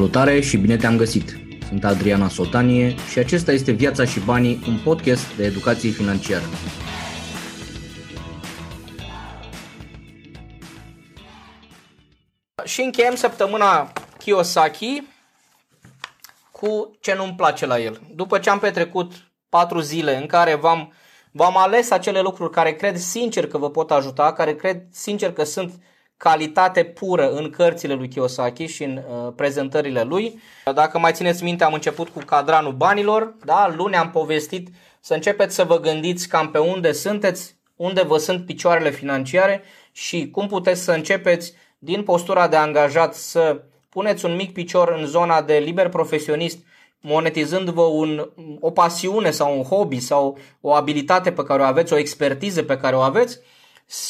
Salutare și bine te-am găsit! Sunt Adriana Sotanie și acesta este Viața și Banii, un podcast de educație financiară. Și încheiem săptămâna Kiyosaki cu ce nu-mi place la el. După ce am petrecut patru zile în care v-am, v-am ales acele lucruri care cred sincer că vă pot ajuta, care cred sincer că sunt calitate pură în cărțile lui Kiyosaki și în uh, prezentările lui. Dacă mai țineți minte, am început cu cadranul banilor, da? luni am povestit să începeți să vă gândiți cam pe unde sunteți, unde vă sunt picioarele financiare și cum puteți să începeți din postura de angajat să puneți un mic picior în zona de liber profesionist, monetizând-vă un, o pasiune sau un hobby sau o abilitate pe care o aveți, o expertiză pe care o aveți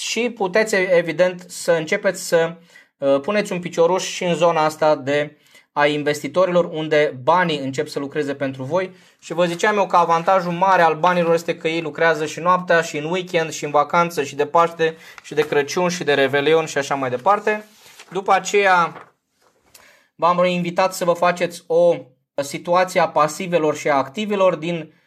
și puteți evident să începeți să uh, puneți un picioruș și în zona asta de a investitorilor unde banii încep să lucreze pentru voi și vă ziceam eu că avantajul mare al banilor este că ei lucrează și noaptea și în weekend și în vacanță și de Paște și de Crăciun și de Revelion și așa mai departe. După aceea v-am invitat să vă faceți o situație a pasivelor și a activelor din uh,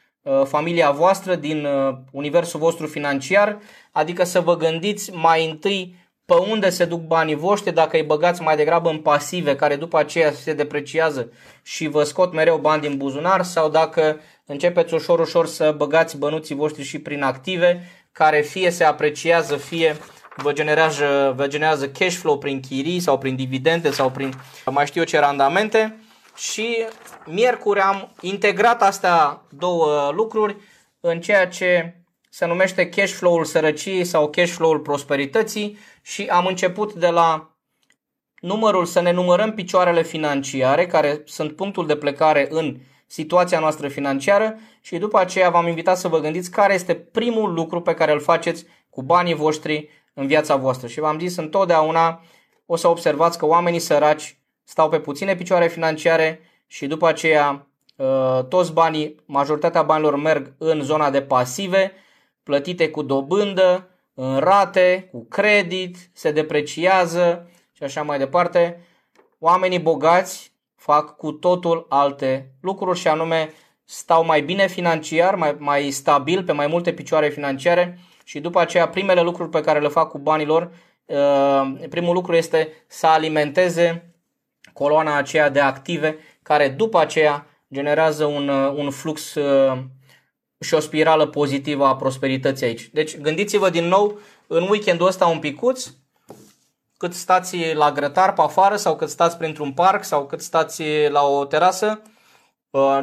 familia voastră, din uh, universul vostru financiar, adică să vă gândiți mai întâi pe unde se duc banii voștri, dacă îi băgați mai degrabă în pasive, care după aceea se depreciază și vă scot mereu bani din buzunar, sau dacă începeți ușor, ușor să băgați bănuții voștri și prin active, care fie se apreciază, fie vă generează, vă generează cash flow prin chirii sau prin dividende sau prin mai știu eu ce randamente și miercuri am integrat astea două lucruri în ceea ce se numește cash flow-ul sărăciei sau cash flow-ul prosperității și am început de la numărul să ne numărăm picioarele financiare care sunt punctul de plecare în situația noastră financiară și după aceea v-am invitat să vă gândiți care este primul lucru pe care îl faceți cu banii voștri în viața voastră. Și v-am zis întotdeauna o să observați că oamenii săraci stau pe puține picioare financiare și după aceea uh, toți banii, majoritatea banilor merg în zona de pasive, plătite cu dobândă, în rate, cu credit, se depreciază și așa mai departe. Oamenii bogați fac cu totul alte lucruri și anume stau mai bine financiar, mai, mai stabil, pe mai multe picioare financiare și după aceea primele lucruri pe care le fac cu banilor, uh, primul lucru este să alimenteze coloana aceea de active care după aceea generează un, uh, un flux uh, și o spirală pozitivă a prosperității aici. Deci gândiți-vă din nou în weekendul ăsta un picuț, cât stați la grătar pe afară sau cât stați printr-un parc sau cât stați la o terasă,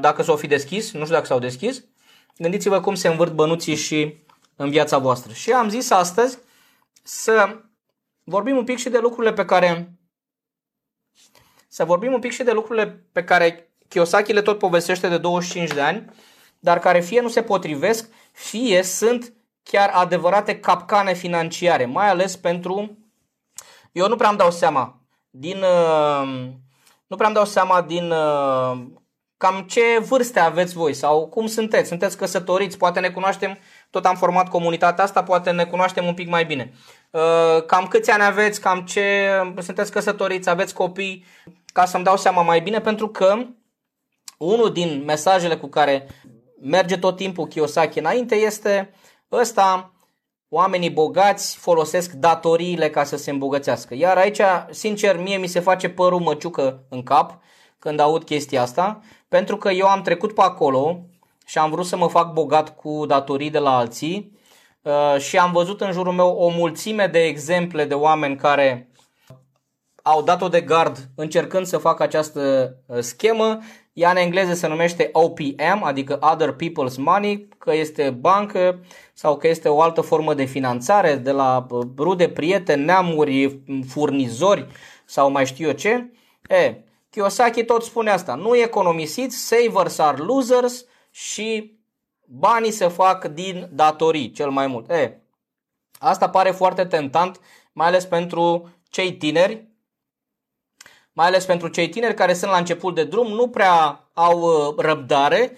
dacă s-au fi deschis, nu știu dacă s-au deschis, gândiți-vă cum se învârt bănuții și în viața voastră. Și am zis astăzi să vorbim un pic și de lucrurile pe care să vorbim un pic și de lucrurile pe care Kiyosaki le tot povestește de 25 de ani, dar care fie nu se potrivesc, fie sunt chiar adevărate capcane financiare, mai ales pentru eu nu prea îmi dau seama din uh, nu prea îmi dau seama din uh, cam ce vârste aveți voi sau cum sunteți. Sunteți căsătoriți, poate ne cunoaștem tot am format comunitatea asta, poate ne cunoaștem un pic mai bine. Uh, cam câți ani aveți, cam ce sunteți căsătoriți, aveți copii, ca să-mi dau seama mai bine, pentru că unul din mesajele cu care merge tot timpul Kiyosaki înainte este ăsta, oamenii bogați folosesc datoriile ca să se îmbogățească. Iar aici, sincer, mie mi se face părul măciucă în cap când aud chestia asta, pentru că eu am trecut pe acolo, și am vrut să mă fac bogat cu datorii de la alții uh, și am văzut în jurul meu o mulțime de exemple de oameni care au dat-o de gard încercând să facă această uh, schemă. Ea în engleză se numește OPM, adică Other People's Money, că este bancă sau că este o altă formă de finanțare de la uh, rude, prieteni, neamuri, furnizori sau mai știu eu ce. E, Kiyosaki tot spune asta, nu economisiți, savers are losers, și banii se fac din datorii cel mai mult. E, asta pare foarte tentant, mai ales pentru cei tineri, mai ales pentru cei tineri care sunt la început de drum, nu prea au uh, răbdare,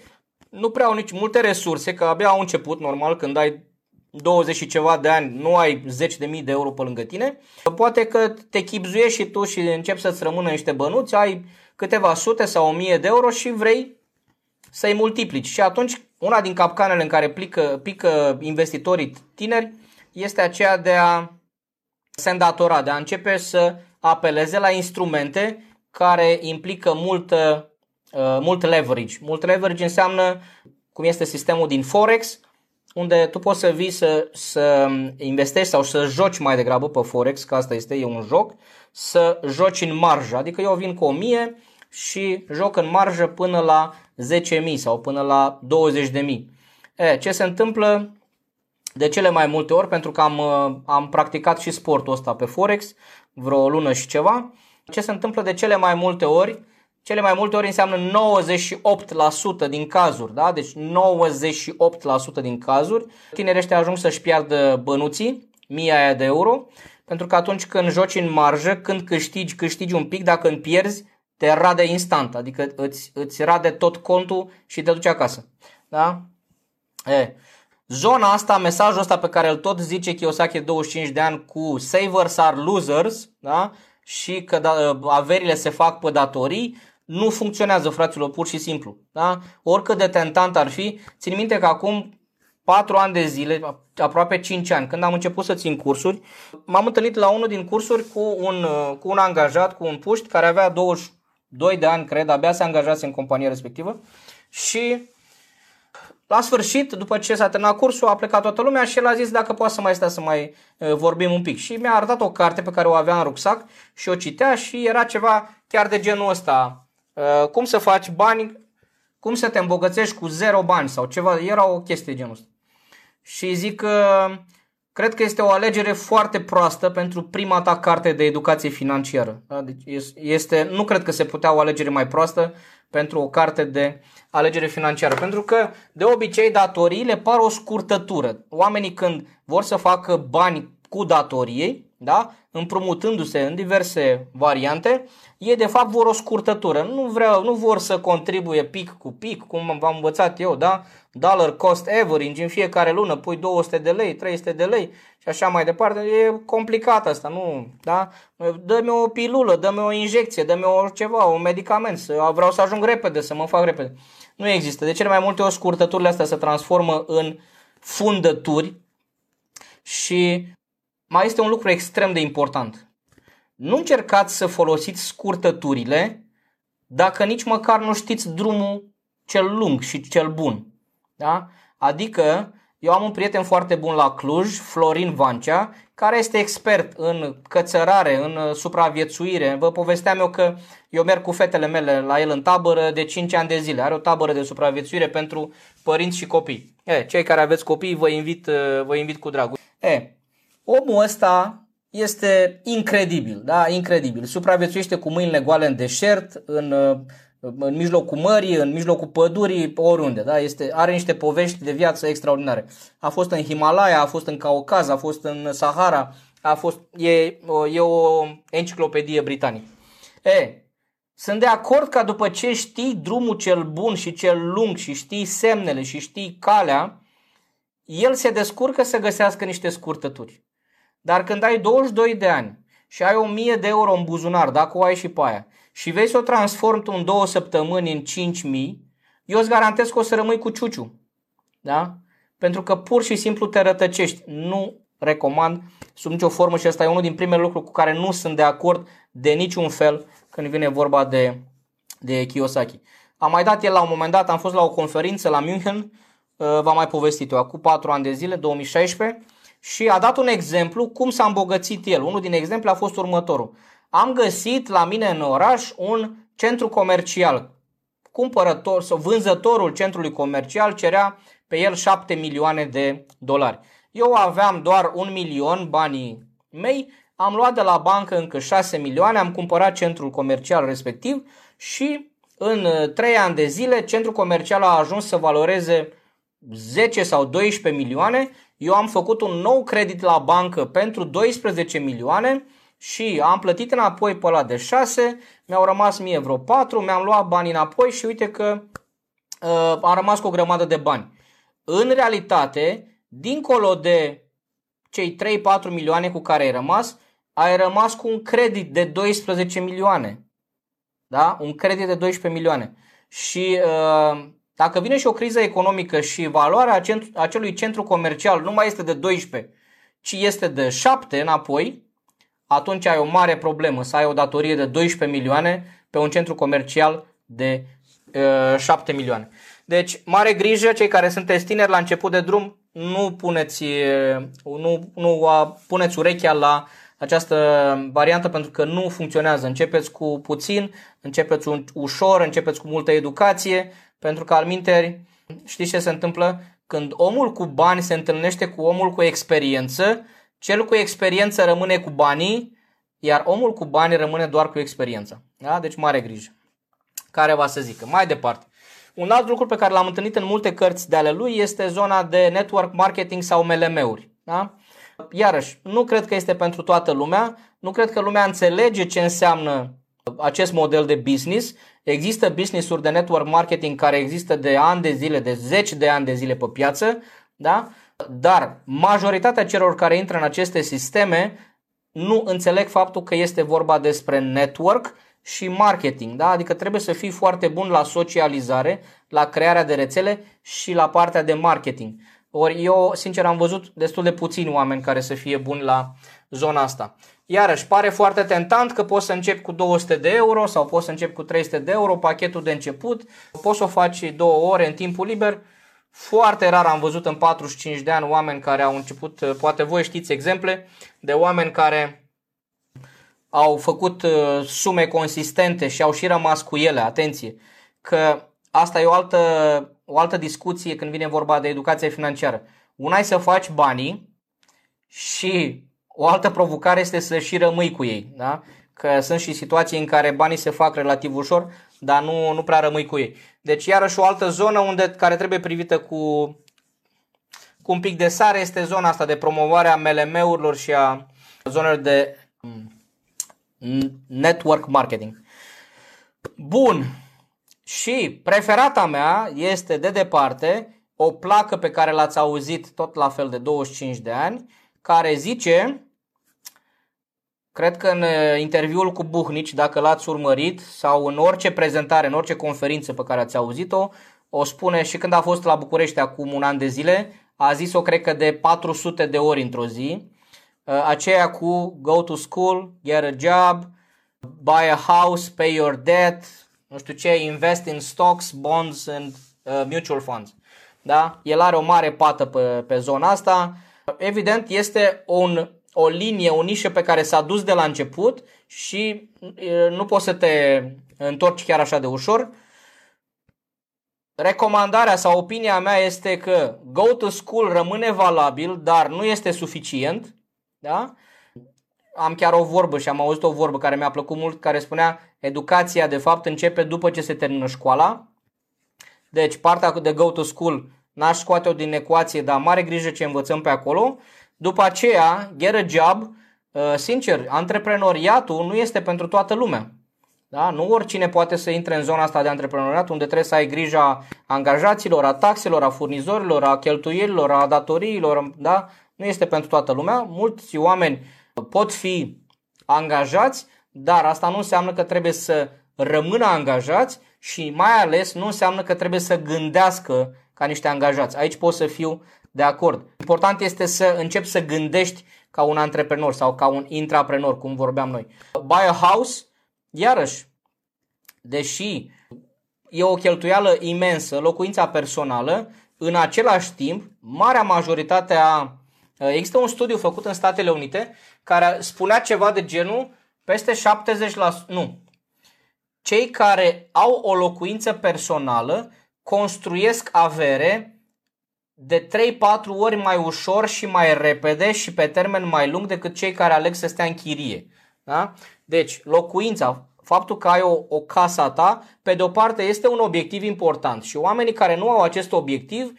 nu prea au nici multe resurse, că abia au început, normal, când ai 20 și ceva de ani, nu ai 10 de mii de euro pe lângă tine. Poate că te chipzuiești și tu și începi să-ți rămână niște bănuți, ai câteva sute sau o mie de euro și vrei să-i multiplici. Și atunci, una din capcanele în care plică, pică investitorii tineri este aceea de a se îndatora, de a începe să apeleze la instrumente care implică mult, uh, mult leverage. Mult leverage înseamnă cum este sistemul din Forex, unde tu poți să vii să, să investești sau să joci mai degrabă pe Forex, că asta este, e un joc, să joci în marjă. Adică eu vin cu 1000 și joc în marjă până la 10.000 sau până la 20.000. E, ce se întâmplă de cele mai multe ori, pentru că am, am practicat și sportul ăsta pe Forex vreo lună și ceva, ce se întâmplă de cele mai multe ori, cele mai multe ori înseamnă 98% din cazuri, da? deci 98% din cazuri, tinerii ăștia ajung să-și piardă bănuții, mii aia de euro, pentru că atunci când joci în marjă, când câștigi, câștigi un pic, dacă când pierzi, te rade instant, adică îți, îți rade tot contul și te duci acasă. Da? E. Zona asta, mesajul ăsta pe care îl tot zice Kiyosaki 25 de ani cu savers are losers, da? și că da, averile se fac pe datorii, nu funcționează, fraților, pur și simplu. Da? Oricât de tentant ar fi, țin minte că acum 4 ani de zile, aproape 5 ani, când am început să țin cursuri, m-am întâlnit la unul din cursuri cu un, cu un angajat, cu un puști care avea 22 de ani, cred, abia se angajase în compania respectivă și la sfârșit, după ce s-a terminat cursul, a plecat toată lumea și el a zis dacă poate să mai stea să mai vorbim un pic. Și mi-a arătat o carte pe care o avea în rucsac și o citea și era ceva chiar de genul ăsta. Cum să faci bani, cum să te îmbogățești cu zero bani sau ceva. Era o chestie de genul ăsta. Și zic că cred că este o alegere foarte proastă pentru prima ta carte de educație financiară. Da? Deci este, nu cred că se putea o alegere mai proastă pentru o carte de alegere financiară. Pentru că, de obicei, datoriile par o scurtătură. Oamenii când vor să facă bani cu datorie, da? Împrumutându-se în diverse variante, ei de fapt vor o scurtătură. Nu, vreau, nu vor să contribuie pic cu pic, cum v-am învățat eu, da? Dollar cost average, în fiecare lună pui 200 de lei, 300 de lei și așa mai departe. E complicat asta, nu? Da? Dă-mi o pilulă, dă-mi o injecție, dă-mi o ceva, un medicament, să, vreau să ajung repede, să mă fac repede. Nu există. De cele mai multe ori scurtăturile astea se transformă în fundături și mai este un lucru extrem de important. Nu încercați să folosiți scurtăturile dacă nici măcar nu știți drumul cel lung și cel bun. Da? Adică, eu am un prieten foarte bun la Cluj, Florin Vancea, care este expert în cățărare, în supraviețuire. Vă povesteam eu că eu merg cu fetele mele la el în tabără de 5 ani de zile. Are o tabără de supraviețuire pentru părinți și copii. E, cei care aveți copii, vă invit, vă invit cu dragul. E, omul ăsta este incredibil, da? Incredibil. Supraviețuiește cu mâinile goale în deșert, în, în mijlocul mării, în mijlocul pădurii, oriunde, da? Este, are niște povești de viață extraordinare. A fost în Himalaya, a fost în Caucaz, a fost în Sahara, a fost, e, e o enciclopedie britanică. E, sunt de acord că după ce știi drumul cel bun și cel lung și știi semnele și știi calea, el se descurcă să găsească niște scurtături. Dar când ai 22 de ani și ai 1000 de euro în buzunar, dacă o ai și pe aia, și vei să o transformi tu în două săptămâni în 5000, eu îți garantez că o să rămâi cu ciuciu. Da? Pentru că pur și simplu te rătăcești. Nu recomand sub nicio formă și asta e unul din primele lucruri cu care nu sunt de acord de niciun fel când vine vorba de, de Kiyosaki. Am mai dat el la un moment dat, am fost la o conferință la München, uh, v-am mai povestit eu, acum 4 ani de zile, 2016, și a dat un exemplu cum s-a îmbogățit el. Unul din exemple a fost următorul. Am găsit la mine în oraș un centru comercial. Cumpărător sau vânzătorul centrului comercial cerea pe el 7 milioane de dolari. Eu aveam doar un milion banii mei, am luat de la bancă încă 6 milioane, am cumpărat centrul comercial respectiv și în 3 ani de zile centrul comercial a ajuns să valoreze 10 sau 12 milioane eu am făcut un nou credit la bancă pentru 12 milioane și am plătit înapoi pe ăla de 6, mi-au rămas mie vreo 4, mi-am luat bani înapoi și uite că uh, am rămas cu o grămadă de bani. În realitate, dincolo de cei 3-4 milioane cu care ai rămas, ai rămas cu un credit de 12 milioane. Da? Un credit de 12 milioane. Și uh, dacă vine și o criză economică și valoarea acelui centru comercial nu mai este de 12, ci este de 7 înapoi, atunci ai o mare problemă să ai o datorie de 12 milioane pe un centru comercial de uh, 7 milioane. Deci, mare grijă, cei care sunteți tineri la început de drum, nu puneți, nu, nu puneți urechea la această variantă pentru că nu funcționează. Începeți cu puțin, începeți ușor, începeți cu multă educație, pentru că al minteri, știți ce se întâmplă? Când omul cu bani se întâlnește cu omul cu experiență, cel cu experiență rămâne cu banii, iar omul cu bani rămâne doar cu experiența. Da? Deci mare grijă. Care va să zică. Mai departe. Un alt lucru pe care l-am întâlnit în multe cărți de ale lui este zona de network marketing sau MLM-uri. Da? Iarăși, nu cred că este pentru toată lumea, nu cred că lumea înțelege ce înseamnă acest model de business. Există business-uri de network marketing care există de ani de zile, de zeci de ani de zile pe piață, da? dar majoritatea celor care intră în aceste sisteme nu înțeleg faptul că este vorba despre network și marketing. Da? Adică trebuie să fii foarte bun la socializare, la crearea de rețele și la partea de marketing. Ori eu, sincer, am văzut destul de puțini oameni care să fie buni la zona asta. Iarăși, pare foarte tentant că poți să începi cu 200 de euro sau poți să începi cu 300 de euro, pachetul de început, poți să o faci două ore în timpul liber. Foarte rar am văzut în 45 de ani oameni care au început, poate voi știți exemple, de oameni care au făcut uh, sume consistente și au și rămas cu ele, atenție, că asta e o altă, o altă discuție când vine vorba de educație financiară. Una e să faci banii și o altă provocare este să și rămâi cu ei. Da? Că sunt și situații în care banii se fac relativ ușor, dar nu, nu prea rămâi cu ei. Deci iarăși o altă zonă unde, care trebuie privită cu, cu un pic de sare este zona asta de promovare a MLM-urilor și a zonelor de network marketing. Bun. Și preferata mea este de departe o placă pe care l-ați auzit tot la fel de 25 de ani, care zice, cred că în uh, interviul cu Buhnici, dacă l-ați urmărit, sau în orice prezentare, în orice conferință pe care ați auzit-o, o spune și când a fost la București acum un an de zile, a zis-o cred că de 400 de ori într-o zi, uh, aceea cu go to school, get a job, buy a house, pay your debt, nu știu ce, invest in stocks, bonds and uh, mutual funds. Da? El are o mare pată pe, pe zona asta. Evident, este un, o linie, o nișă pe care s-a dus de la început și uh, nu poți să te întorci chiar așa de ușor. Recomandarea sau opinia mea este că go to school rămâne valabil, dar nu este suficient. Da? am chiar o vorbă și am auzit o vorbă care mi-a plăcut mult, care spunea educația de fapt începe după ce se termină școala. Deci partea de go to school n-aș scoate-o din ecuație, dar mare grijă ce învățăm pe acolo. După aceea, get a job, uh, sincer, antreprenoriatul nu este pentru toată lumea. Da? Nu oricine poate să intre în zona asta de antreprenoriat unde trebuie să ai grija angajaților, a taxelor, a furnizorilor, a cheltuielilor, a datoriilor. Da? Nu este pentru toată lumea. Mulți oameni pot fi angajați, dar asta nu înseamnă că trebuie să rămână angajați și mai ales nu înseamnă că trebuie să gândească ca niște angajați. Aici pot să fiu de acord. Important este să începi să gândești ca un antreprenor sau ca un intraprenor, cum vorbeam noi. Buy a house, iarăși, deși e o cheltuială imensă, locuința personală, în același timp, marea majoritate a Uh, există un studiu făcut în Statele Unite care spunea ceva de genul peste 70%, nu, cei care au o locuință personală construiesc avere de 3-4 ori mai ușor și mai repede și pe termen mai lung decât cei care aleg să stea în chirie. Da? Deci, locuința, faptul că ai o, o casă a ta, pe de o parte este un obiectiv important și oamenii care nu au acest obiectiv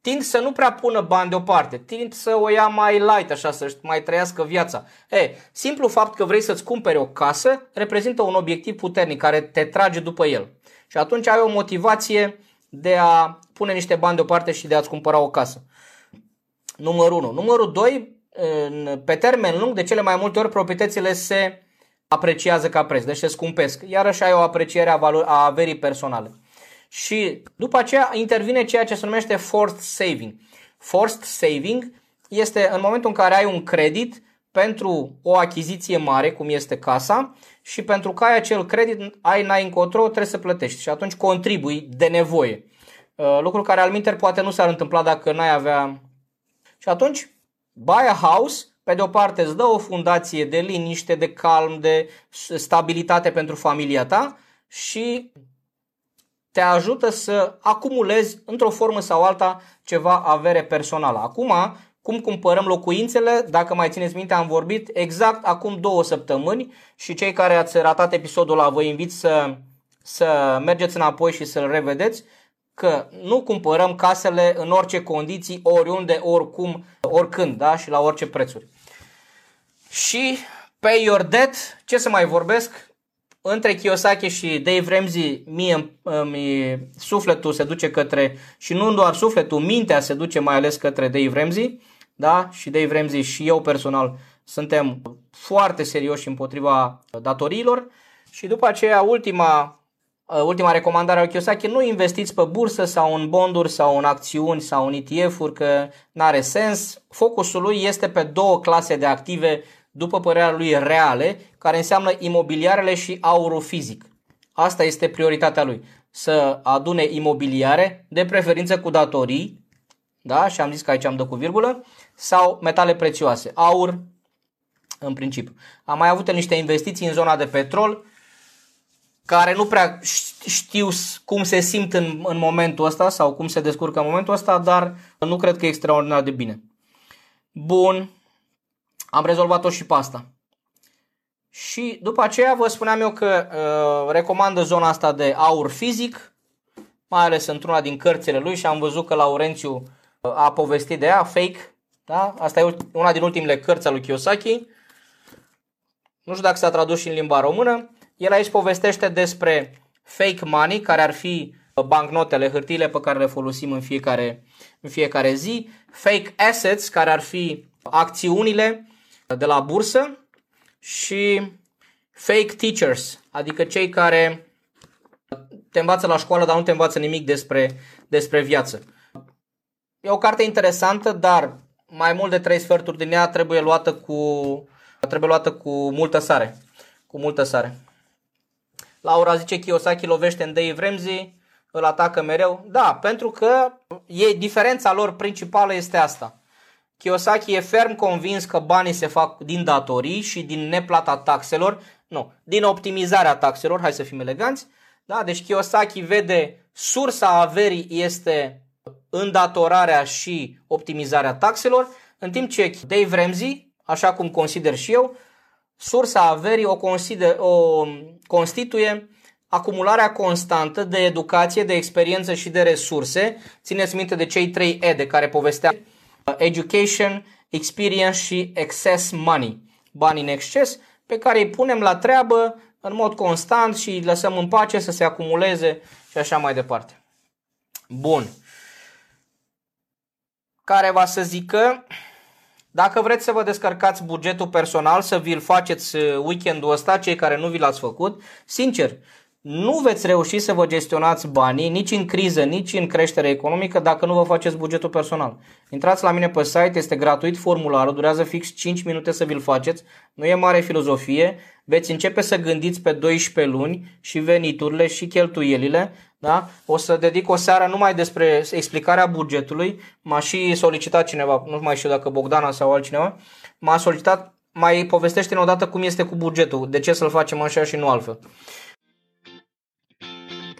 tind să nu prea pună bani deoparte, tind să o ia mai light, așa, să mai trăiască viața. E, simplu fapt că vrei să-ți cumperi o casă reprezintă un obiectiv puternic care te trage după el. Și atunci ai o motivație de a pune niște bani deoparte și de a-ți cumpăra o casă. Numărul 1. Numărul 2, pe termen lung, de cele mai multe ori proprietățile se apreciază ca preț, deci se scumpesc. Iarăși ai o apreciere a, valo- a averii personale. Și după aceea intervine ceea ce se numește forced saving. Forced saving este în momentul în care ai un credit pentru o achiziție mare, cum este casa, și pentru că ai acel credit, ai n-ai încotro, trebuie să plătești și atunci contribui de nevoie. Uh, lucru care al minter poate nu s-ar întâmpla dacă n-ai avea... Și atunci, buy a house, pe de o parte îți dă o fundație de liniște, de calm, de stabilitate pentru familia ta și te ajută să acumulezi într-o formă sau alta ceva avere personală. Acum, cum cumpărăm locuințele, dacă mai țineți minte, am vorbit exact acum două săptămâni și cei care ați ratat episodul ăla vă invit să, să mergeți înapoi și să-l revedeți că nu cumpărăm casele în orice condiții, oriunde, oricum, oricând da? și la orice prețuri. Și pay your debt, ce să mai vorbesc, între Kiyosaki și Dave Ramsey, mie, mie sufletul se duce către, și nu doar sufletul, mintea se duce mai ales către Dave Ramsey, da? Și Dave Ramsey și eu personal suntem foarte serioși împotriva datoriilor. Și după aceea, ultima, ultima recomandare a Kiyosaki, nu investiți pe bursă sau în bonduri sau în acțiuni sau în ETF-uri, că nu are sens. Focusul lui este pe două clase de active după părerea lui, reale, care înseamnă imobiliarele și aurul fizic. Asta este prioritatea lui. Să adune imobiliare, de preferință cu datorii, da? și am zis că aici am dă cu virgulă, sau metale prețioase, aur în principiu. Am mai avut niște investiții în zona de petrol, care nu prea știu cum se simt în, în momentul ăsta sau cum se descurcă în momentul ăsta, dar nu cred că e extraordinar de bine. Bun, am rezolvat-o și pe asta. Și după aceea vă spuneam eu că uh, recomandă zona asta de aur fizic, mai ales într-una din cărțile lui și am văzut că Laurențiu uh, a povestit de ea, Fake, da? Asta e una din ultimele cărți a lui Kiyosaki. Nu știu dacă s-a tradus și în limba română. El aici povestește despre fake money, care ar fi bancnotele, hârtiile pe care le folosim în fiecare, în fiecare zi, fake assets, care ar fi acțiunile de la bursă și fake teachers, adică cei care te învață la școală, dar nu te învață nimic despre, despre viață. E o carte interesantă, dar mai mult de trei sferturi din ea trebuie luată cu, trebuie luată cu multă sare. Cu multă sare. Laura zice că Kiyosaki lovește în Dave Ramsey, îl atacă mereu. Da, pentru că e, diferența lor principală este asta. Kiyosaki e ferm convins că banii se fac din datorii și din neplata taxelor, nu, din optimizarea taxelor, hai să fim eleganți. Da? Deci Kiyosaki vede sursa averii este îndatorarea și optimizarea taxelor, în timp ce Dave Ramsey, așa cum consider și eu, sursa averii o, consider, o constituie acumularea constantă de educație, de experiență și de resurse. Țineți minte de cei trei E de care povestea education, experience și excess money, bani în exces, pe care îi punem la treabă în mod constant și îi lăsăm în pace să se acumuleze și așa mai departe. Bun. Care va să zică, dacă vreți să vă descărcați bugetul personal, să vi-l faceți weekendul ăsta, cei care nu vi l-ați făcut, sincer, nu veți reuși să vă gestionați banii nici în criză, nici în creștere economică dacă nu vă faceți bugetul personal. Intrați la mine pe site, este gratuit formularul, durează fix 5 minute să vi-l faceți, nu e mare filozofie, veți începe să gândiți pe 12 luni și veniturile și cheltuielile, da? O să dedic o seară numai despre explicarea bugetului, m-a și solicitat cineva, nu mai știu dacă Bogdana sau altcineva, m-a solicitat, mai povestește-ne odată cum este cu bugetul, de ce să-l facem așa și nu altfel.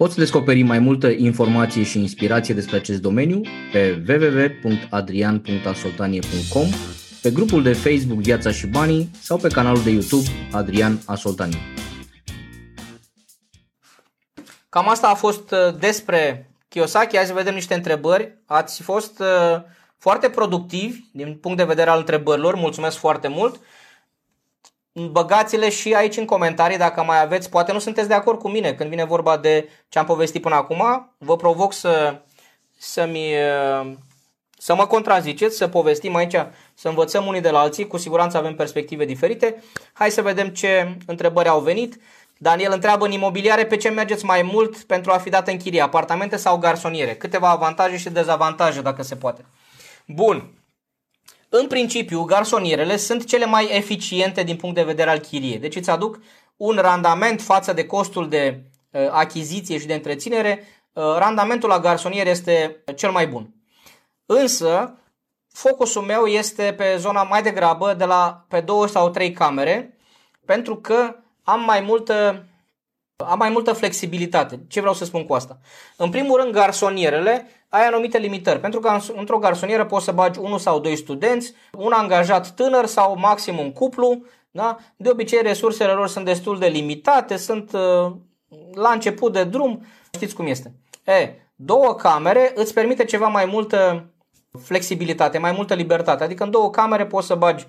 Poți descoperi mai multă informație și inspirație despre acest domeniu pe www.adrian.asoltanie.com, pe grupul de Facebook Viața și Banii sau pe canalul de YouTube Adrian Asoltanie. Cam asta a fost uh, despre Kiyosaki. Hai să vedem niște întrebări. Ați fost uh, foarte productivi din punct de vedere al întrebărilor. Mulțumesc foarte mult băgați-le și aici în comentarii dacă mai aveți, poate nu sunteți de acord cu mine când vine vorba de ce am povestit până acum, vă provoc să, să-mi, să mă contraziceți, să povestim aici, să învățăm unii de la alții, cu siguranță avem perspective diferite. Hai să vedem ce întrebări au venit. Daniel întreabă în imobiliare pe ce mergeți mai mult pentru a fi dat în chirie, apartamente sau garsoniere? Câteva avantaje și dezavantaje dacă se poate. Bun. În principiu, garsonierele sunt cele mai eficiente din punct de vedere al chiriei. Deci îți aduc un randament față de costul de uh, achiziție și de întreținere. Uh, randamentul la garsonier este cel mai bun. Însă, focusul meu este pe zona mai degrabă de la pe două sau trei camere, pentru că am mai multă am mai multă flexibilitate. Ce vreau să spun cu asta? În primul rând, garsonierele ai anumite limitări. Pentru că într-o garsonieră poți să bagi unul sau doi studenți, un angajat tânăr sau maxim un cuplu. Da? De obicei, resursele lor sunt destul de limitate, sunt uh, la început de drum. Știți cum este. E, două camere îți permite ceva mai multă flexibilitate, mai multă libertate. Adică în două camere poți să bagi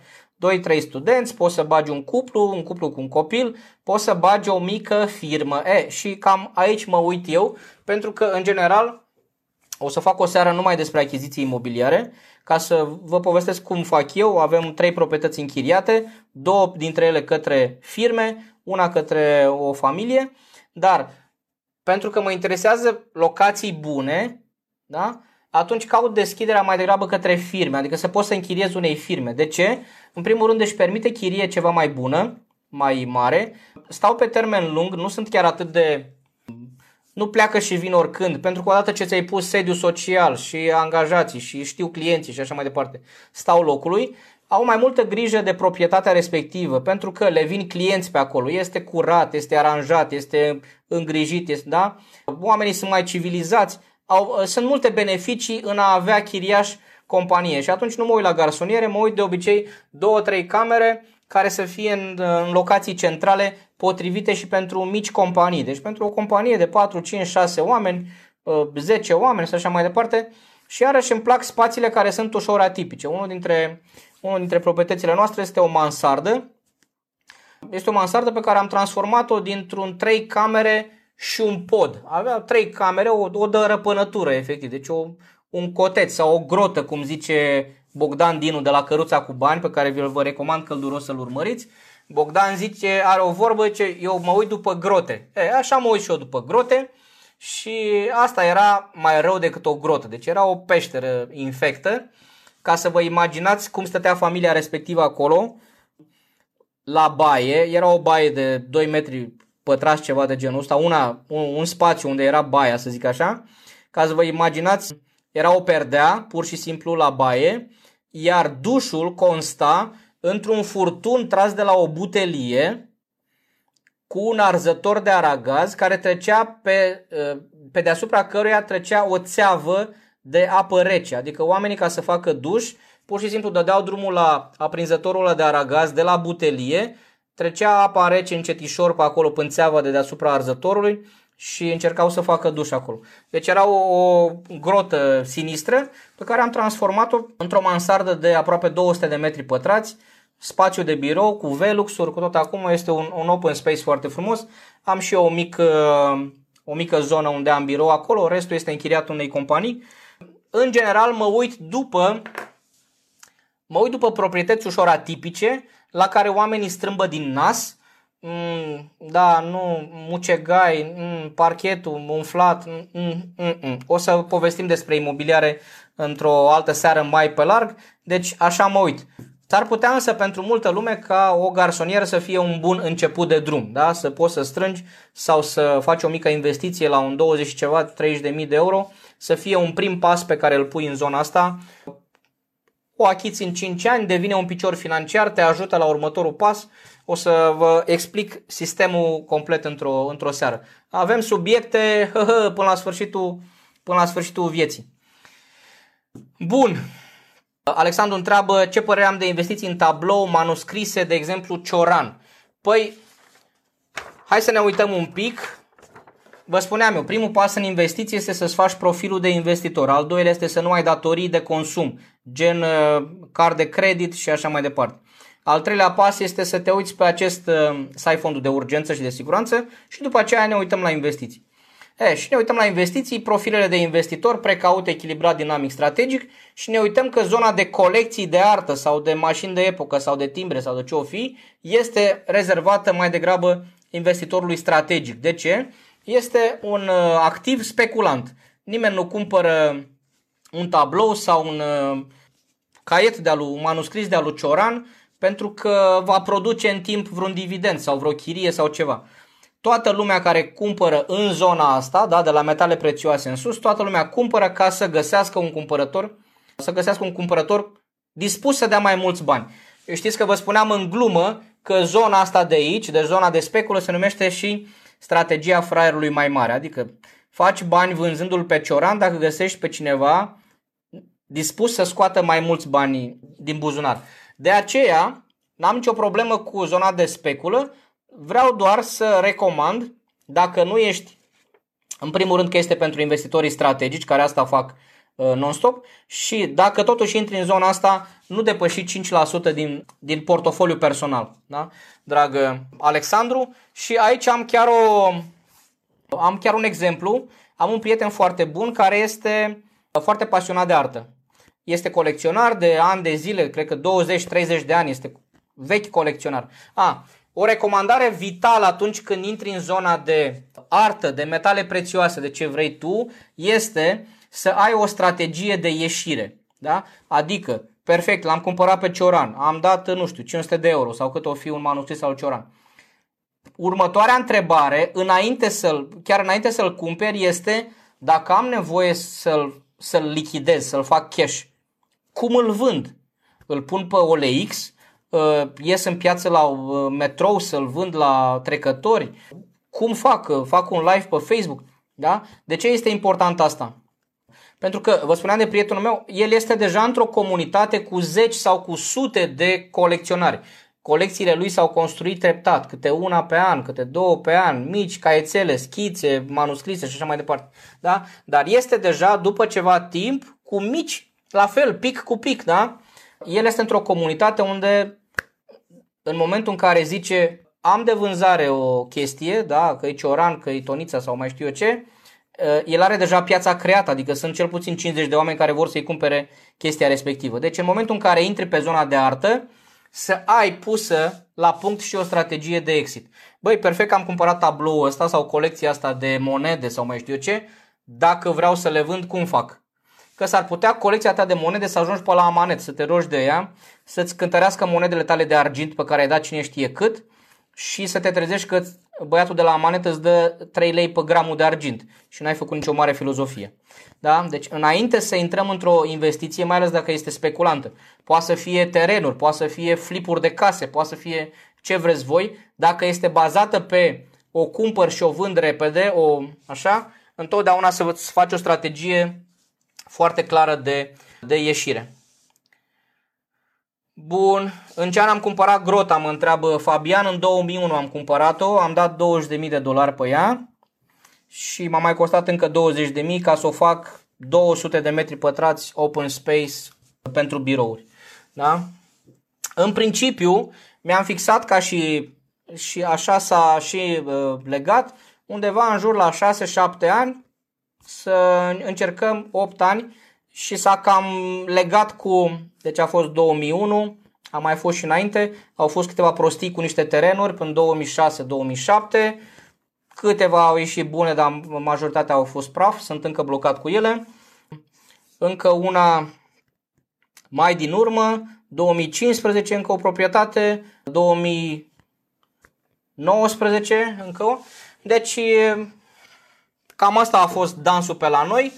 2-3 studenți, poți să bagi un cuplu, un cuplu cu un copil, poți să bagi o mică firmă. E, și cam aici mă uit eu, pentru că în general o să fac o seară numai despre achiziții imobiliare, ca să vă povestesc cum fac eu. Avem trei proprietăți închiriate, două dintre ele către firme, una către o familie, dar pentru că mă interesează locații bune, da? Atunci caut deschiderea mai degrabă către firme, adică să poți să închiriezi unei firme. De ce? În primul rând își permite chirie ceva mai bună, mai mare, stau pe termen lung, nu sunt chiar atât de... Nu pleacă și vin oricând, pentru că odată ce ți-ai pus sediu social și angajații și știu clienții și așa mai departe, stau locului, au mai multă grijă de proprietatea respectivă, pentru că le vin clienți pe acolo, este curat, este aranjat, este îngrijit, este, da? Oamenii sunt mai civilizați, au, sunt multe beneficii în a avea chiriaș companie și atunci nu mă uit la garsoniere, mă uit de obicei două, trei camere care să fie în, în locații centrale potrivite și pentru mici companii. Deci pentru o companie de 4, 5, 6 oameni, 10 uh, oameni și așa mai departe. Și iarăși îmi plac spațiile care sunt ușor atipice. Unul dintre, unul dintre proprietățile noastre este o mansardă. Este o mansardă pe care am transformat-o dintr-un trei camere și un pod. Avea trei camere, o, o dărăpânătură efectiv, deci o, un coteț sau o grotă, cum zice Bogdan Dinu de la Căruța cu Bani, pe care vi-l vă recomand călduros să-l urmăriți. Bogdan zice, are o vorbă, ce eu mă uit după grote. E, așa mă uit și eu după grote și asta era mai rău decât o grotă, deci era o peșteră infectă. Ca să vă imaginați cum stătea familia respectivă acolo, la baie, era o baie de 2 metri pătrați ceva de genul ăsta, una, un, un spațiu unde era baia, să zic așa, ca să vă imaginați, era o perdea, pur și simplu la baie, iar dușul consta într-un furtun tras de la o butelie cu un arzător de aragaz care trecea pe, pe deasupra căruia trecea o țeavă de apă rece. Adică oamenii ca să facă duș pur și simplu dădeau drumul la aprinzătorul ăla de aragaz de la butelie Trecea apa rece încetișor pe acolo pânțeava de deasupra arzătorului și încercau să facă duș acolo. Deci era o, o grotă sinistră pe care am transformat-o într-o mansardă de aproape 200 de metri pătrați, spațiu de birou cu veluxuri, cu tot acum este un, un open space foarte frumos. Am și eu o mică, o mică zonă unde am birou acolo, restul este închiriat unei companii. În general mă uit după mă uit după proprietăți ușor atipice la care oamenii strâmbă din nas, mm, da, nu, mucegai, mm, parchetul umflat, mm, mm, mm, mm. o să povestim despre imobiliare într-o altă seară mai pe larg, deci așa mă uit. S-ar putea însă pentru multă lume ca o garsonieră să fie un bun început de drum, da? să poți să strângi sau să faci o mică investiție la un 20 și ceva, 30 de mii de euro, să fie un prim pas pe care îl pui în zona asta o achiți în 5 ani, devine un picior financiar, te ajută la următorul pas. O să vă explic sistemul complet într-o, într-o seară. Avem subiecte hă, hă, până, la sfârșitul, până la sfârșitul vieții. Bun. Alexandru întreabă ce părere am de investiții în tablou, manuscrise, de exemplu Cioran. Păi, hai să ne uităm un pic vă spuneam eu, primul pas în investiție este să-ți faci profilul de investitor. Al doilea este să nu ai datorii de consum, gen uh, card de credit și așa mai departe. Al treilea pas este să te uiți pe acest, uh, să ai fondul de urgență și de siguranță și după aceea ne uităm la investiții. E, și ne uităm la investiții, profilele de investitor, precaut, echilibrat, dinamic, strategic și ne uităm că zona de colecții de artă sau de mașini de epocă sau de timbre sau de ce o fi este rezervată mai degrabă investitorului strategic. De ce? Este un uh, activ speculant. Nimeni nu cumpără un tablou sau un uh, caiet de alu, un manuscris de alu Cioran pentru că va produce în timp vreun dividend sau vreo chirie sau ceva. Toată lumea care cumpără în zona asta, da, de la metale prețioase în sus, toată lumea cumpără ca să găsească un cumpărător, să găsească un cumpărător dispus să dea mai mulți bani. Eu știți că vă spuneam în glumă că zona asta de aici, de zona de speculă, se numește și strategia fraierului mai mare. Adică faci bani vânzându-l pe cioran dacă găsești pe cineva dispus să scoată mai mulți bani din buzunar. De aceea, n-am nicio problemă cu zona de speculă, vreau doar să recomand, dacă nu ești, în primul rând că este pentru investitorii strategici, care asta fac uh, non-stop, și dacă totuși intri în zona asta, nu depăși 5% din, din portofoliu personal, da? dragă Alexandru. Și aici am chiar, o, am chiar un exemplu. Am un prieten foarte bun care este foarte pasionat de artă. Este colecționar de ani de zile, cred că 20-30 de ani, este vechi colecționar. A, o recomandare vitală atunci când intri în zona de artă, de metale prețioase, de ce vrei tu, este să ai o strategie de ieșire. Da? Adică, perfect, l-am cumpărat pe Cioran, am dat, nu știu, 500 de euro sau cât o fi un manuscris al Cioran. Următoarea întrebare, înainte să-l, chiar înainte să-l cumperi, este dacă am nevoie să-l, să-l lichidez, să-l fac cash, cum îl vând? Îl pun pe OLX, uh, ies în piață la uh, metrou să-l vând la trecători? Cum fac? Uh, fac un live pe Facebook? Da? De ce este important asta? Pentru că, vă spuneam de prietenul meu, el este deja într-o comunitate cu zeci sau cu sute de colecționari. Colecțiile lui s-au construit treptat, câte una pe an, câte două pe an, mici, caiețele, schițe, manuscrise și așa mai departe. Da? Dar este deja, după ceva timp, cu mici la fel, pic cu pic, da? El este într-o comunitate unde în momentul în care zice am de vânzare o chestie, da, că e cioran, că e tonița sau mai știu eu ce, eh, el are deja piața creată, adică sunt cel puțin 50 de oameni care vor să-i cumpere chestia respectivă. Deci în momentul în care intri pe zona de artă, să ai pusă la punct și o strategie de exit. Băi, perfect că am cumpărat tabloul ăsta sau colecția asta de monede sau mai știu eu ce, dacă vreau să le vând, cum fac? Că s-ar putea colecția ta de monede să ajungi pe la amanet, să te rogi de ea, să-ți cântărească monedele tale de argint pe care ai dat cine știe cât și să te trezești că băiatul de la amanet îți dă 3 lei pe gramul de argint și n-ai făcut nicio mare filozofie. Da? Deci înainte să intrăm într-o investiție, mai ales dacă este speculantă, poate să fie terenuri, poate să fie flipuri de case, poate să fie ce vreți voi, dacă este bazată pe o cumpăr și o vând repede, o așa, întotdeauna să faci o strategie foarte clară de, de ieșire. Bun, în ce an am cumpărat grota, mă întreabă Fabian, în 2001 am cumpărat-o, am dat 20.000 de dolari pe ea și m-a mai costat încă 20.000 ca să o fac 200 de metri pătrați open space pentru birouri. Da? În principiu, mi-am fixat ca și, și așa s-a și uh, legat, undeva în jur la 6-7 ani, să încercăm 8 ani și s-a cam legat cu, deci a fost 2001, a mai fost și înainte, au fost câteva prostii cu niște terenuri până 2006-2007, câteva au ieșit bune, dar majoritatea au fost praf, sunt încă blocat cu ele. Încă una mai din urmă, 2015 încă o proprietate, 2019 încă o. Deci Cam asta a fost dansul pe la noi.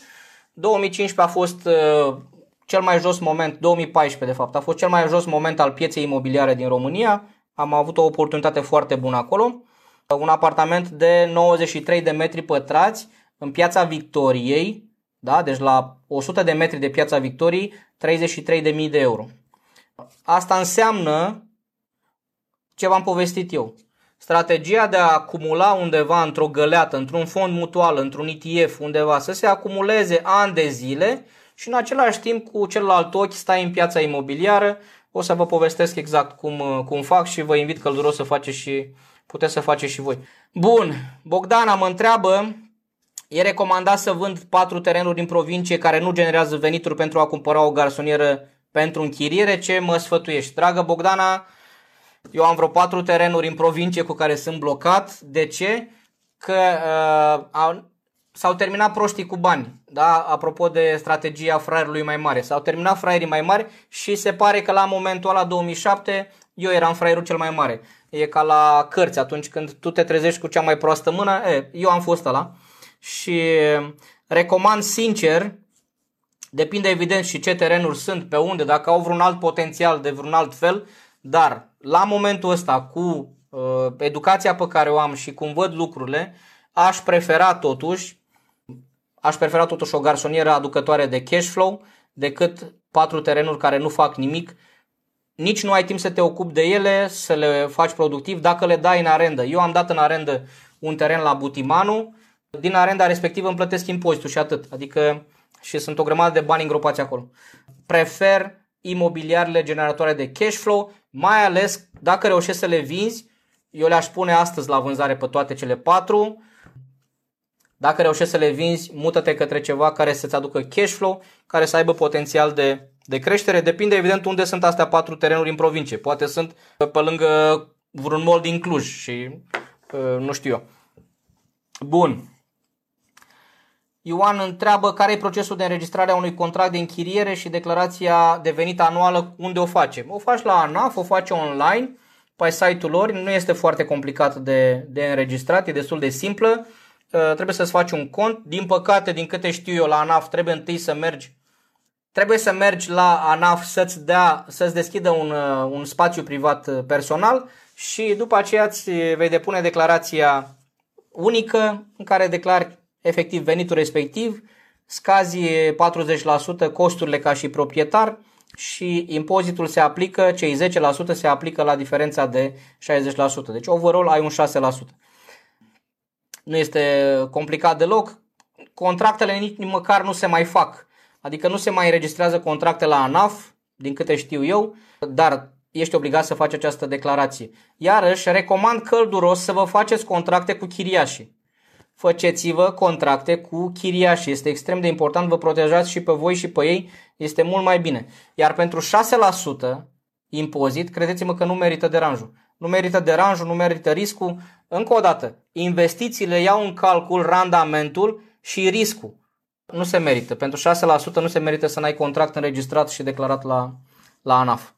2015 a fost uh, cel mai jos moment, 2014 de fapt, a fost cel mai jos moment al pieței imobiliare din România. Am avut o oportunitate foarte bună acolo. Un apartament de 93 de metri pătrați în piața Victoriei, da? deci la 100 de metri de piața Victoriei, 33.000 de euro. Asta înseamnă ce v-am povestit eu strategia de a acumula undeva într-o găleată, într-un fond mutual, într-un ETF undeva, să se acumuleze ani de zile și în același timp cu celălalt ochi stai în piața imobiliară. O să vă povestesc exact cum, cum fac și vă invit călduros să faceți și puteți să faceți și voi. Bun, Bogdana mă întreabă, E recomandat să vând patru terenuri din provincie care nu generează venituri pentru a cumpăra o garsonieră pentru închiriere. Ce mă sfătuiești? Dragă Bogdana, eu am vreo patru terenuri în provincie cu care sunt blocat. De ce? Că uh, au, s-au terminat proștii cu bani. Da? Apropo de strategia fraierului mai mare. S-au terminat fraierii mai mari și se pare că la momentul ăla 2007 eu eram fraierul cel mai mare. E ca la cărți atunci când tu te trezești cu cea mai proastă mână. E, eu am fost ăla. Și recomand sincer Depinde evident și ce terenuri sunt, pe unde, dacă au vreun alt potențial de vreun alt fel, dar la momentul ăsta cu uh, educația pe care o am și cum văd lucrurile, aș prefera totuși aș prefera totuși o garsonieră aducătoare de cash flow decât patru terenuri care nu fac nimic. Nici nu ai timp să te ocupi de ele, să le faci productiv dacă le dai în arendă. Eu am dat în arendă un teren la Butimanu, din arenda respectivă îmi plătesc impozitul și atât. Adică și sunt o grămadă de bani îngropați acolo. Prefer imobiliarele generatoare de cash flow, mai ales dacă reușești să le vinzi, eu le-aș pune astăzi la vânzare pe toate cele patru. Dacă reușești să le vinzi, mută-te către ceva care să-ți aducă cash flow, care să aibă potențial de, de creștere. Depinde evident unde sunt astea patru terenuri în provincie. Poate sunt pe lângă vreun mall din Cluj și uh, nu știu eu. Bun. Ioan întreabă care e procesul de înregistrare a unui contract de închiriere și declarația de venit anuală, unde o facem? O faci la ANAF, o faci online, pe site-ul lor, nu este foarte complicat de, de înregistrat, e destul de simplă. Uh, trebuie să-ți faci un cont. Din păcate, din câte știu eu la ANAF, trebuie întâi să mergi Trebuie să mergi la ANAF să-ți, dea, să-ți deschidă un, uh, un spațiu privat uh, personal și după aceea îți vei depune declarația unică în care declari efectiv venitul respectiv, scazi 40% costurile ca și proprietar și impozitul se aplică, cei 10% se aplică la diferența de 60%. Deci overall ai un 6%. Nu este complicat deloc. Contractele nici măcar nu se mai fac. Adică nu se mai înregistrează contracte la ANAF, din câte știu eu, dar ești obligat să faci această declarație. Iarăși, recomand călduros să vă faceți contracte cu chiriașii faceți-vă contracte cu chiriași. Este extrem de important, vă protejați și pe voi și pe ei, este mult mai bine. Iar pentru 6% impozit, credeți-mă că nu merită deranjul. Nu merită deranjul, nu merită riscul. Încă o dată, investițiile iau în calcul randamentul și riscul. Nu se merită. Pentru 6% nu se merită să n-ai contract înregistrat și declarat la, la ANAF.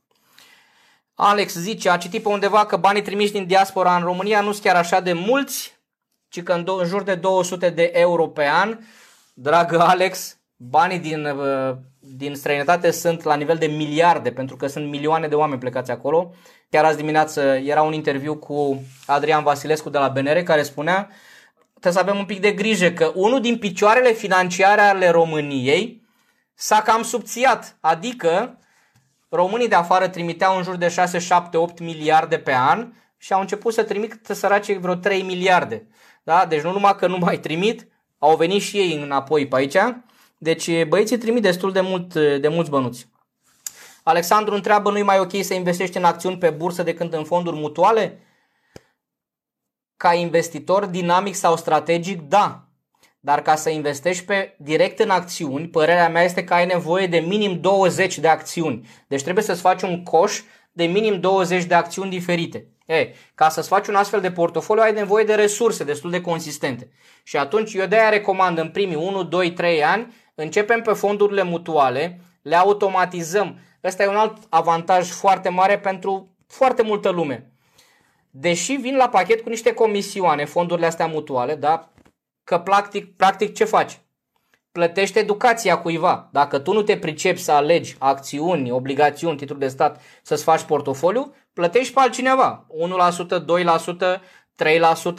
Alex zice, a citit pe undeva că banii trimiși din diaspora în România nu sunt chiar așa de mulți, ci că în, în jur de 200 de euro pe an, dragă Alex, banii din, uh, din străinătate sunt la nivel de miliarde, pentru că sunt milioane de oameni plecați acolo. Chiar azi dimineață era un interviu cu Adrian Vasilescu de la BNR care spunea trebuie să avem un pic de grijă că unul din picioarele financiare ale României s-a cam subțiat, adică românii de afară trimiteau în jur de 6, 7, 8 miliarde pe an și au început să trimită săracii vreo 3 miliarde. Da? Deci nu numai că nu mai trimit, au venit și ei înapoi pe aici. Deci băieții trimit destul de, mult, de mulți bănuți. Alexandru întreabă, nu-i mai ok să investești în acțiuni pe bursă decât în fonduri mutuale? Ca investitor dinamic sau strategic, da. Dar ca să investești pe direct în acțiuni, părerea mea este că ai nevoie de minim 20 de acțiuni. Deci trebuie să-ți faci un coș de minim 20 de acțiuni diferite. E, ca să-ți faci un astfel de portofoliu ai nevoie de resurse destul de consistente. Și atunci eu de-aia recomand în primii 1, 2, 3 ani, începem pe fondurile mutuale, le automatizăm. Ăsta e un alt avantaj foarte mare pentru foarte multă lume. Deși vin la pachet cu niște comisioane, fondurile astea mutuale, da? Că practic, practic ce faci? plătește educația cuiva. Dacă tu nu te pricepi să alegi acțiuni, obligațiuni, titluri de stat, să-ți faci portofoliu, plătești pe altcineva. 1%, 2%,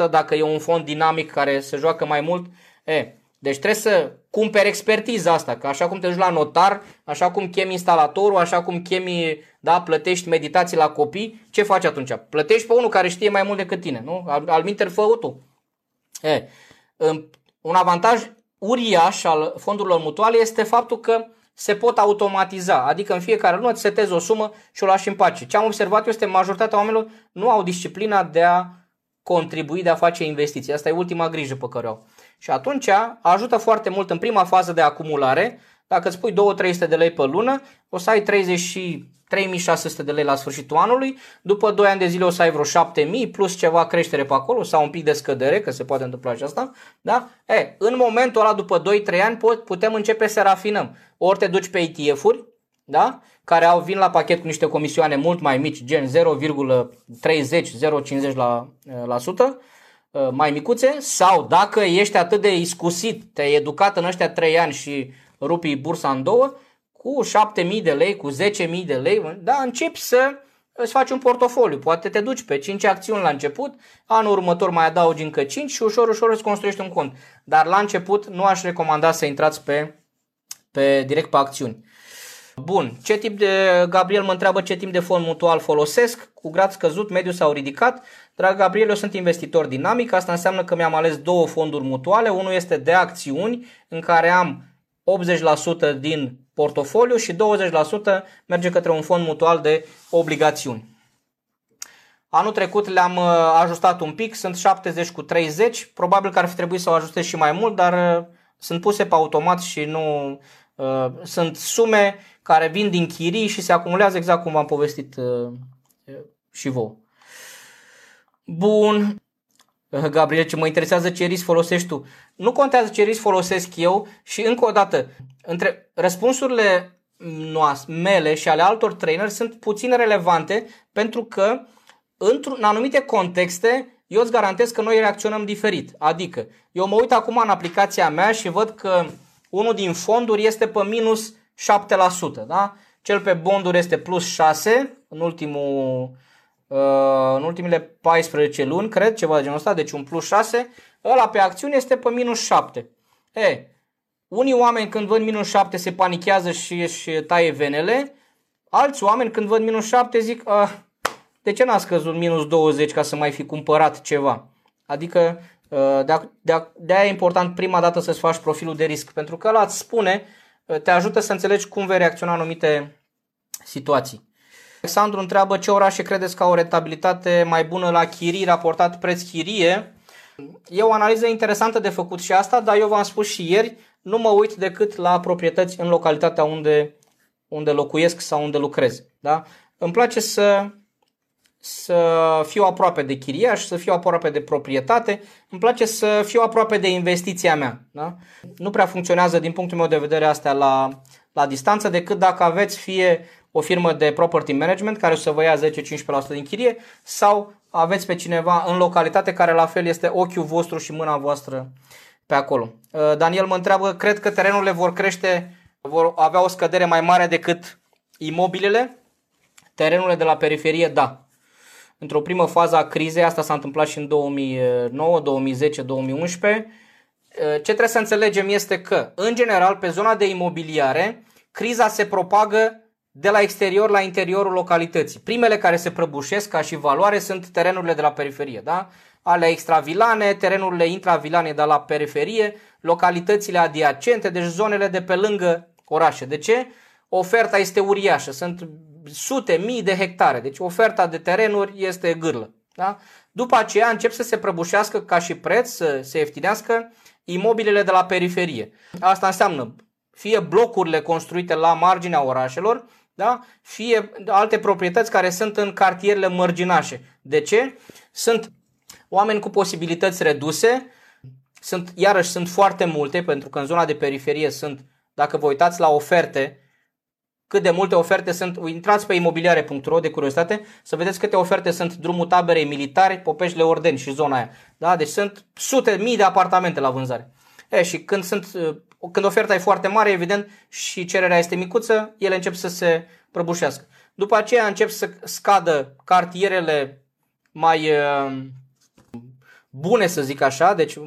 3% dacă e un fond dinamic care se joacă mai mult. E, deci trebuie să cumperi expertiza asta, că așa cum te duci la notar, așa cum chemi instalatorul, așa cum chemi, da, plătești meditații la copii, ce faci atunci? Plătești pe unul care știe mai mult decât tine, nu? Al, al minter fă tu. E, un avantaj uriaș al fondurilor mutuale este faptul că se pot automatiza, adică în fiecare lună îți setezi o sumă și o lași în pace. Ce am observat eu este majoritatea oamenilor nu au disciplina de a contribui, de a face investiții. Asta e ultima grijă pe care o au. Și atunci ajută foarte mult în prima fază de acumulare. Dacă îți pui 2-300 de lei pe lună, o să ai 30 3600 de lei la sfârșitul anului, după 2 ani de zile o să ai vreo 7000 plus ceva creștere pe acolo sau un pic de scădere, că se poate întâmpla și asta, da? E, în momentul ăla, după 2-3 ani, putem începe să rafinăm. Ori te duci pe ETF-uri, da? care au vin la pachet cu niște comisioane mult mai mici, gen 0,30-0,50 la, la sută, mai micuțe, sau dacă ești atât de iscusit, te-ai educat în ăștia 3 ani și rupi bursa în două, cu 7.000 de lei, cu 10.000 de lei, da, începi să îți faci un portofoliu. Poate te duci pe 5 acțiuni la început, anul următor mai adaugi încă 5 și ușor, ușor îți construiești un cont. Dar la început nu aș recomanda să intrați pe, pe direct pe acțiuni. Bun, ce tip de, Gabriel mă întreabă ce tip de fond mutual folosesc, cu grad scăzut, mediu sau ridicat. Drag Gabriel, eu sunt investitor dinamic, asta înseamnă că mi-am ales două fonduri mutuale, unul este de acțiuni, în care am 80% din portofoliu și 20% merge către un fond mutual de obligațiuni. Anul trecut le-am uh, ajustat un pic, sunt 70 cu 30, probabil că ar fi trebuit să o ajustez și mai mult, dar uh, sunt puse pe automat și nu uh, sunt sume care vin din chirii și se acumulează exact cum v-am povestit uh, și vouă. Bun. Gabriel, ce mă interesează ce risc folosești tu. Nu contează ce risc folosesc eu și încă o dată, între răspunsurile noastre, mele și ale altor trainer sunt puțin relevante pentru că într-un anumite contexte eu îți garantez că noi reacționăm diferit. Adică, eu mă uit acum în aplicația mea și văd că unul din fonduri este pe minus 7%, da? Cel pe bonduri este plus 6 în ultimul Uh, în ultimele 14 luni, cred, ceva de genul ăsta, deci un plus 6, ăla pe acțiune este pe minus 7. E, unii oameni când văd minus 7 se panichează și își taie venele, alți oameni când văd minus 7 zic, ah, de ce n-a scăzut minus 20 ca să mai fi cumpărat ceva? Adică uh, de aia e important prima dată să-ți faci profilul de risc, pentru că ăla îți spune, uh, te ajută să înțelegi cum vei reacționa în anumite situații. Alexandru întreabă ce orașe credeți că au o rentabilitate mai bună la chirii raportat preț-chirie. E o analiză interesantă de făcut și asta, dar eu v-am spus și ieri, nu mă uit decât la proprietăți în localitatea unde, unde locuiesc sau unde lucrez. Da? Îmi place să, să fiu aproape de chiriaș, să fiu aproape de proprietate, îmi place să fiu aproape de investiția mea. Da? Nu prea funcționează din punctul meu de vedere astea la, la distanță decât dacă aveți fie o firmă de property management care o să vă ia 10-15% din chirie sau aveți pe cineva în localitate care la fel este ochiul vostru și mâna voastră pe acolo. Uh, Daniel mă întreabă, cred că terenurile vor crește, vor avea o scădere mai mare decât imobilele? Terenurile de la periferie, da. Într-o primă fază a crizei, asta s-a întâmplat și în 2009, 2010, 2011, ce trebuie să înțelegem este că, în general, pe zona de imobiliare, criza se propagă de la exterior la interiorul localității. Primele care se prăbușesc ca și valoare sunt terenurile de la periferie, da? ale extravilane, terenurile intravilane de la periferie, localitățile adiacente, deci zonele de pe lângă orașe. De ce? Oferta este uriașă, sunt sute, mii de hectare, deci oferta de terenuri este gârlă. Da? După aceea încep să se prăbușească ca și preț, să se ieftinească imobilele de la periferie. Asta înseamnă fie blocurile construite la marginea orașelor, da? fie alte proprietăți care sunt în cartierele mărginașe. De ce? Sunt oameni cu posibilități reduse, sunt, iarăși sunt foarte multe, pentru că în zona de periferie sunt, dacă vă uitați la oferte, cât de multe oferte sunt, intrați pe imobiliare.ro de curiozitate să vedeți câte oferte sunt drumul taberei militare, Popeșle Ordeni și zona aia. Da? Deci sunt sute, mii de apartamente la vânzare. E, și când sunt când oferta e foarte mare, evident, și cererea este micuță, ele încep să se prăbușească. După aceea încep să scadă cartierele mai uh, bune, să zic așa, deci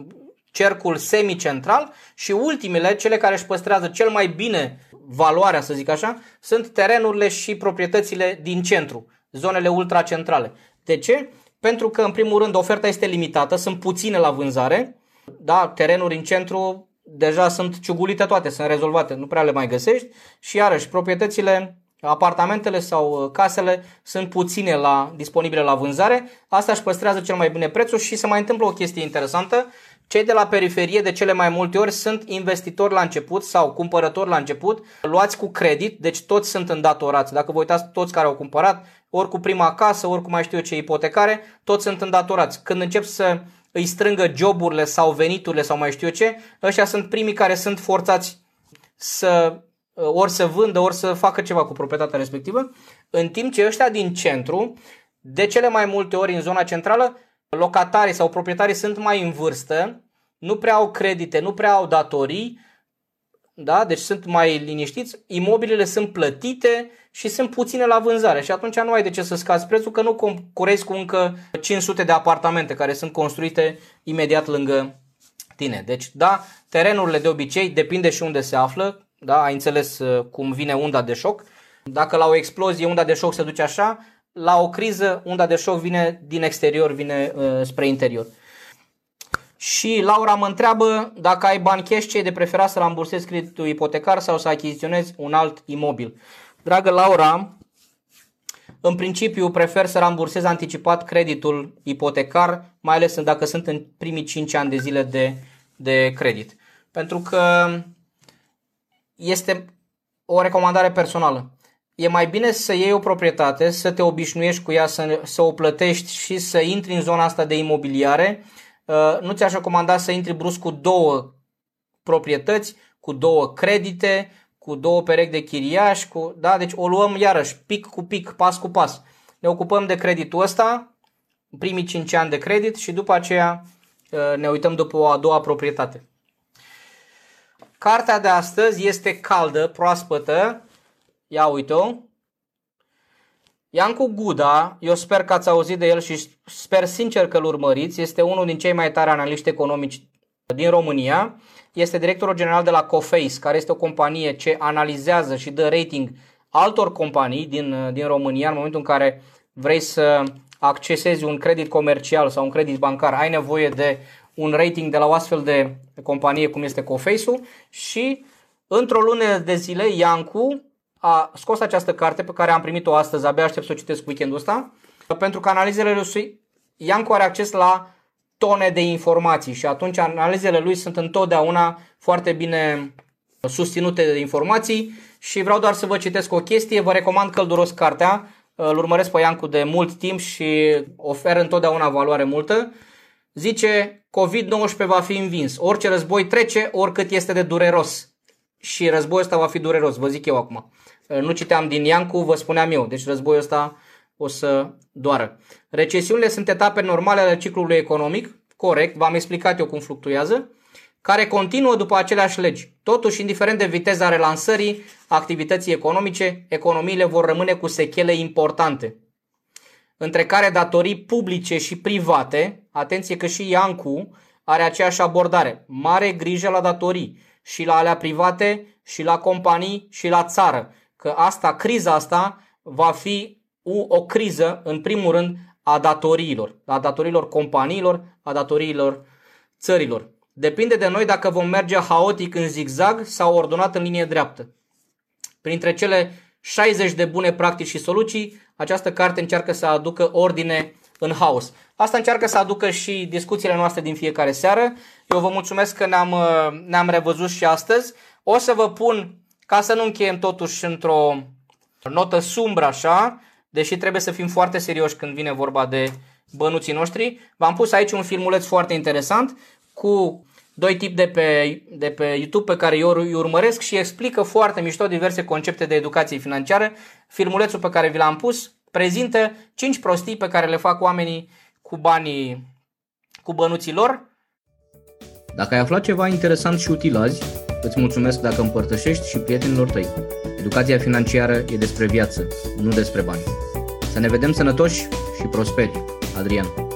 cercul semicentral și ultimele, cele care își păstrează cel mai bine valoarea, să zic așa, sunt terenurile și proprietățile din centru, zonele ultracentrale. De ce? Pentru că, în primul rând, oferta este limitată, sunt puține la vânzare, da, terenuri în centru deja sunt ciugulite toate, sunt rezolvate, nu prea le mai găsești și iarăși proprietățile, apartamentele sau uh, casele sunt puține la, disponibile la vânzare, asta își păstrează cel mai bine prețul și se mai întâmplă o chestie interesantă, Cei de la periferie de cele mai multe ori sunt investitori la început sau cumpărători la început, luați cu credit, deci toți sunt îndatorați. Dacă vă uitați toți care au cumpărat, ori cu prima casă, ori cu mai știu eu ce ipotecare, toți sunt îndatorați. Când încep să îi strângă joburile sau veniturile sau mai știu eu ce, ăștia sunt primii care sunt forțați să ori să vândă, ori să facă ceva cu proprietatea respectivă, în timp ce ăștia din centru, de cele mai multe ori în zona centrală, locatarii sau proprietarii sunt mai în vârstă, nu prea au credite, nu prea au datorii, da? deci sunt mai liniștiți, imobilele sunt plătite și sunt puține la vânzare și atunci nu ai de ce să scazi prețul că nu concurezi cu încă 500 de apartamente care sunt construite imediat lângă tine. Deci, da, terenurile de obicei depinde și unde se află, da, ai înțeles uh, cum vine unda de șoc. Dacă la o explozie unda de șoc se duce așa, la o criză unda de șoc vine din exterior, vine uh, spre interior. Și Laura mă întreabă dacă ai bani cash, ce e de preferat să rambursezi creditul ipotecar sau să achiziționezi un alt imobil. Dragă Laura, în principiu prefer să rambursez anticipat creditul ipotecar, mai ales dacă sunt în primii 5 ani de zile de, de credit. Pentru că este o recomandare personală. E mai bine să iei o proprietate, să te obișnuiești cu ea, să, să o plătești și să intri în zona asta de imobiliare. Uh, nu ți-aș recomanda să intri brusc cu două proprietăți, cu două credite, cu două perechi de chiriași, cu, da? deci o luăm iarăși pic cu pic, pas cu pas. Ne ocupăm de creditul ăsta, primii 5 ani de credit și după aceea uh, ne uităm după o a doua proprietate. Cartea de astăzi este caldă, proaspătă. Ia uite-o. Iancu Guda, eu sper că ați auzit de el și sper sincer că îl urmăriți, este unul din cei mai tari analiști economici din România. Este directorul general de la Coface, care este o companie ce analizează și dă rating altor companii din, din România în momentul în care vrei să accesezi un credit comercial sau un credit bancar, ai nevoie de un rating de la o astfel de companie cum este Coface-ul și într-o lună de zile Iancu a scos această carte pe care am primit-o astăzi, abia aștept să o citesc weekendul ăsta, pentru că analizele lui Iancu are acces la tone de informații și atunci analizele lui sunt întotdeauna foarte bine susținute de informații și vreau doar să vă citesc o chestie, vă recomand călduros cartea, îl urmăresc pe Iancu de mult timp și oferă întotdeauna valoare multă. Zice, COVID-19 va fi învins. Orice război trece, oricât este de dureros. Și războiul ăsta va fi dureros, vă zic eu acum. Nu citeam din Iancu, vă spuneam eu. Deci războiul ăsta o să doară. Recesiunile sunt etape normale ale ciclului economic, corect, v-am explicat eu cum fluctuează, care continuă după aceleași legi. Totuși, indiferent de viteza relansării activității economice, economiile vor rămâne cu sechele importante între care datorii publice și private, atenție că și Iancu are aceeași abordare, mare grijă la datorii și la alea private și la companii și la țară, că asta, criza asta va fi o, o criză, în primul rând, a datoriilor, a datoriilor companiilor, a datoriilor țărilor. Depinde de noi dacă vom merge haotic în zigzag sau ordonat în linie dreaptă. Printre cele 60 de bune practici și soluții, această carte încearcă să aducă ordine în haos. Asta încearcă să aducă și discuțiile noastre din fiecare seară. Eu vă mulțumesc că ne-am, ne-am revăzut și astăzi. O să vă pun, ca să nu încheiem totuși într-o notă sumbră așa, deși trebuie să fim foarte serioși când vine vorba de bănuții noștri, v-am pus aici un filmuleț foarte interesant cu doi tipi de pe, de pe YouTube pe care eu îi urmăresc și explică foarte mișto diverse concepte de educație financiară. Filmulețul pe care vi l-am pus prezintă 5 prostii pe care le fac oamenii cu banii, cu bănuții lor. Dacă ai aflat ceva interesant și util azi, îți mulțumesc dacă împărtășești și prietenilor tăi. Educația financiară e despre viață, nu despre bani. Să ne vedem sănătoși și prosperi. Adrian